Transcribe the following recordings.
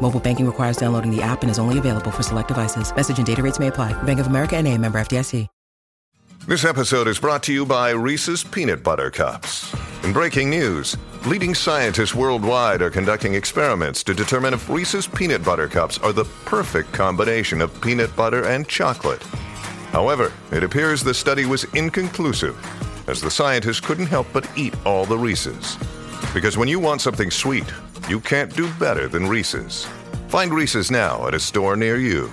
Mobile banking requires downloading the app and is only available for select devices. Message and data rates may apply. Bank of America and a member FDIC. This episode is brought to you by Reese's Peanut Butter Cups. In breaking news, leading scientists worldwide are conducting experiments to determine if Reese's Peanut Butter Cups are the perfect combination of peanut butter and chocolate. However, it appears the study was inconclusive, as the scientists couldn't help but eat all the Reese's. Because when you want something sweet, you can't do better than Reese's. Find Reese's now at a store near you.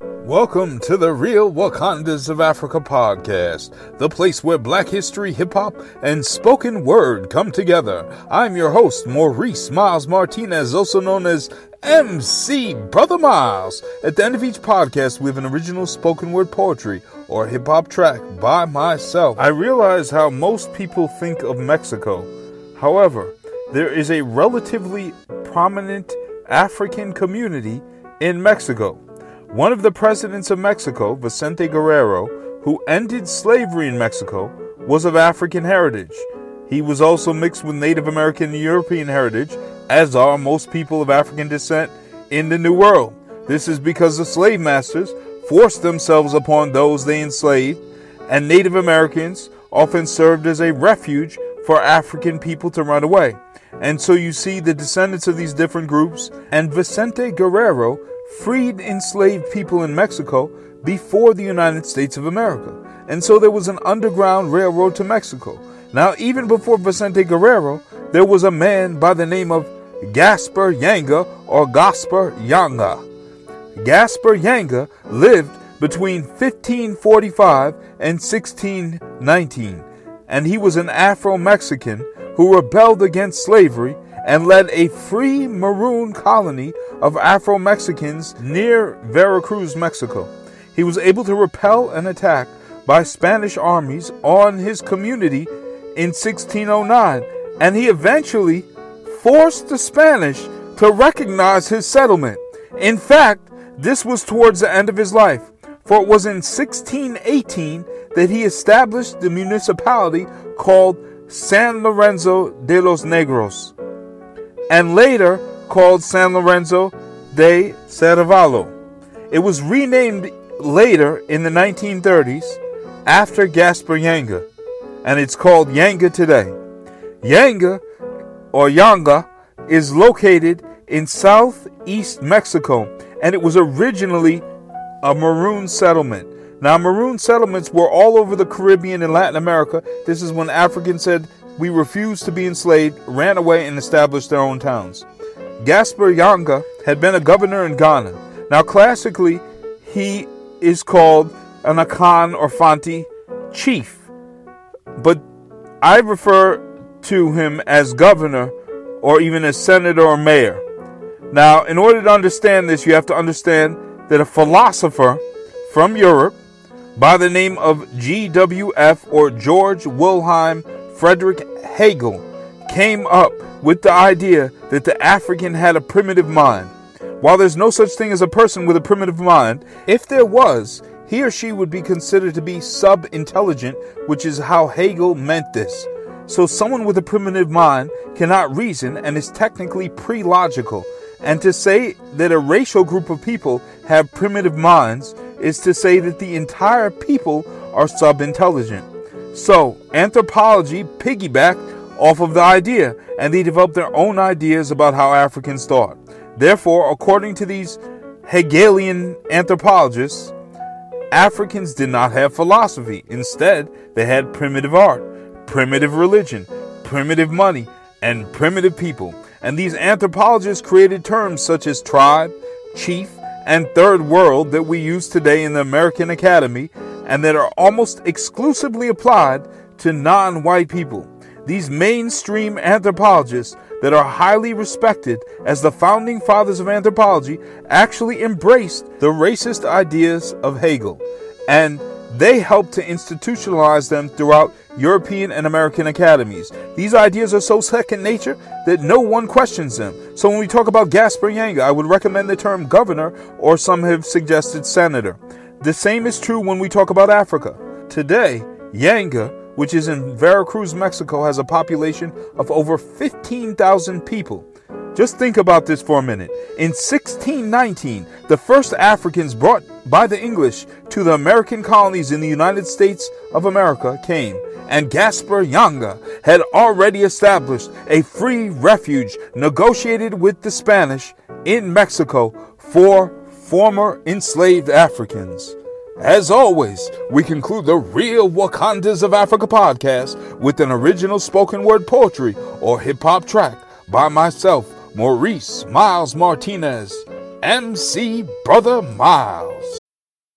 Welcome to the Real Wakandas of Africa podcast, the place where black history, hip hop, and spoken word come together. I'm your host, Maurice Miles Martinez, also known as MC Brotha Miles. At the end of each podcast, we have an original spoken word poetry or hip hop track by myself. I realize how most people think of Mexico. However, there is a relatively prominent African community in Mexico. One of the presidents of Mexico, Vicente Guerrero, who ended slavery in Mexico, was of African heritage. He was also mixed with Native American and European heritage, as are most people of African descent in the New World. This is because the slave masters forced themselves upon those they enslaved, and Native Americans often served as a refuge for African people to run away. And so you see the descendants of these different groups, and Vicente Guerrero freed enslaved people in Mexico before the United States of America. And so there was an underground railroad to Mexico. Now, even before Vicente Guerrero, there was a man by the name of Gaspar Yanga or Gaspar Yanga. Gaspar Yanga lived between 1545 and 1619, and he was an Afro Mexican who rebelled against slavery and led a free maroon colony of Afro Mexicans near Veracruz, Mexico. He was able to repel an attack by Spanish armies on his community in 1609, and he eventually forced the Spanish to recognize his settlement. In fact, this was towards the end of his life, for it was in 1618 that he established the municipality called San Lorenzo de los Negros, and later called San Lorenzo de Cerralvo. It was renamed later in the 1930s after Gaspar Yanga, and it's called Yanga today. Yanga, or Yanga, is located in southeast Mexico, and it was originally a maroon settlement. Now, maroon settlements were all over the Caribbean and Latin America. This is when Africans said, We refuse to be enslaved, ran away, and established their own towns. Gaspar Yanga had been a governor in Ghana. Now, classically, he is called an Akan or Fanti chief, but I refer to him as governor or even as senator or mayor. Now, in order to understand this, you have to understand that a philosopher from Europe by the name of GWF or George Wilhelm Friedrich Hegel came up with the idea that the African had a primitive mind. While there's no such thing as a person with a primitive mind, if there was, he or she would be considered to be sub intelligent, which is how Hegel meant this. So, someone with a primitive mind cannot reason and is technically pre logical. And to say that a racial group of people have primitive minds is to say that the entire people are sub intelligent. So, anthropology piggybacked off of the idea, and they developed their own ideas about how Africans thought. Therefore, according to these Hegelian anthropologists, Africans did not have philosophy. Instead, they had primitive art, primitive religion, primitive money, and primitive people. And these anthropologists created terms such as tribe, chief, and third world that we use today in the American Academy and that are almost exclusively applied to non white people. These mainstream anthropologists that are highly respected as the founding fathers of anthropology actually embraced the racist ideas of Hegel, and they helped to institutionalize them throughout European and American academies. These ideas are so second nature that no one questions them. So when we talk about Gaspar Yanga, I would recommend the term governor, or some have suggested senator. The same is true when we talk about Africa. Today, Yanga which is in Veracruz, Mexico, has a population of over 15,000 people. Just think about this for a minute. In 1619, the first Africans brought by the English to the American colonies in the United States of America came, and Gaspar Yanga had already established a free refuge negotiated with the Spanish in Mexico for former enslaved Africans. As always, we conclude the Real Wakandas of Africa podcast with an original spoken word poetry or hip hop track by myself, Maurice Miles Martinez, MC Brotha Miles.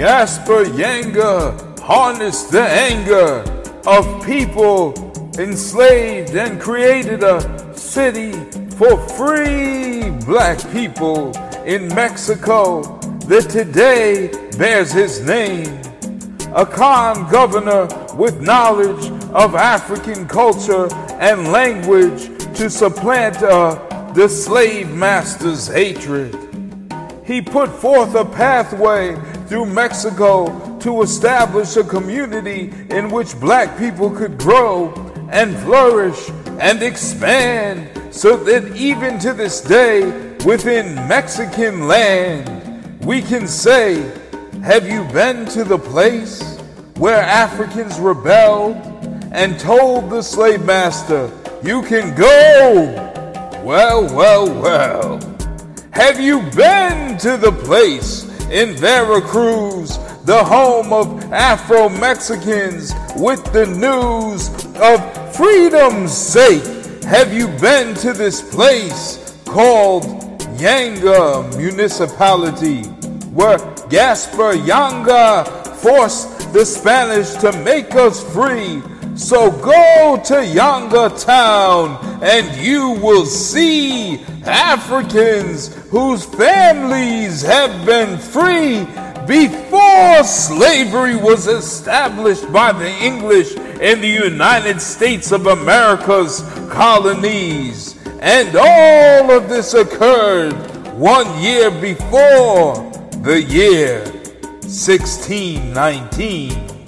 Gaspar Yanga harnessed the anger of people enslaved and created a city for free black people in Mexico that today bears his name. Akan governor with knowledge of African culture and language to supplant uh, the slave master's hatred. He put forth a pathway through Mexico to establish a community in which black people could grow and flourish and expand so that even to this day within Mexican land we can say have you been to the place where Africans rebelled and told the slave master you can go? Well well well. Have you been to the place in Veracruz, the home of Afro Mexicans, with the news of freedom's sake. Have you been to this place called Yanga Municipality, where Gaspar Yanga forced the Spanish to make us free? So go to Yanga Town and you will see Africans whose families have been free before slavery was established by the English in the United States of America's colonies. And all of this occurred one year before the year 1619.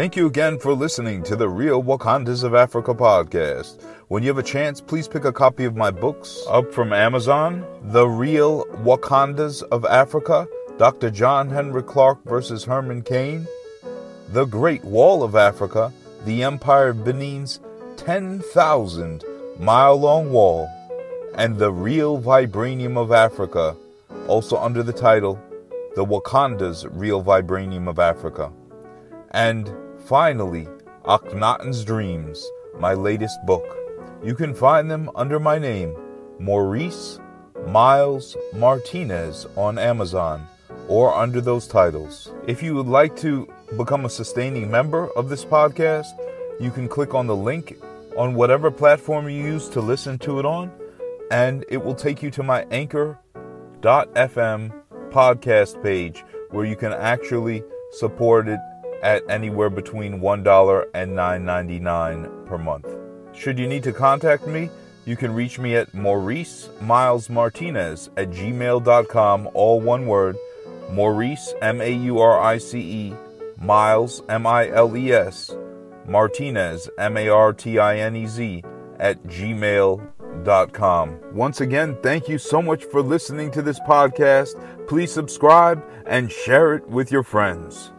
Thank you again for listening to the Real Wakandas of Africa podcast. When you have a chance, please pick a copy of my books up from Amazon The Real Wakandas of Africa, Dr. John Henrik Clarke versus Herman Cain, The Great Wall of Africa, The Empire of Benin's 10,000 mile long wall, and The Real Vibranium of Africa, also under the title The Wakanda's Real Vibranium of Africa. And finally, Akhenaten's Dreams, my latest book. You can find them under my name, Maurice Miles Martinez, on Amazon or under those titles. If you would like to become a sustaining member of this podcast, you can click on the link on whatever platform you use to listen to it on, and it will take you to my anchor.fm podcast page where you can actually support it at anywhere between $1 and $9.99 per month. Should you need to contact me, you can reach me at Maurice Miles Martinez at gmail.com, all one word. Maurice, M A U R I C E, Miles, M I L E S, Martinez, M A R T I N E Z, at gmail.com. Once again, thank you so much for listening to this podcast. Please subscribe and share it with your friends.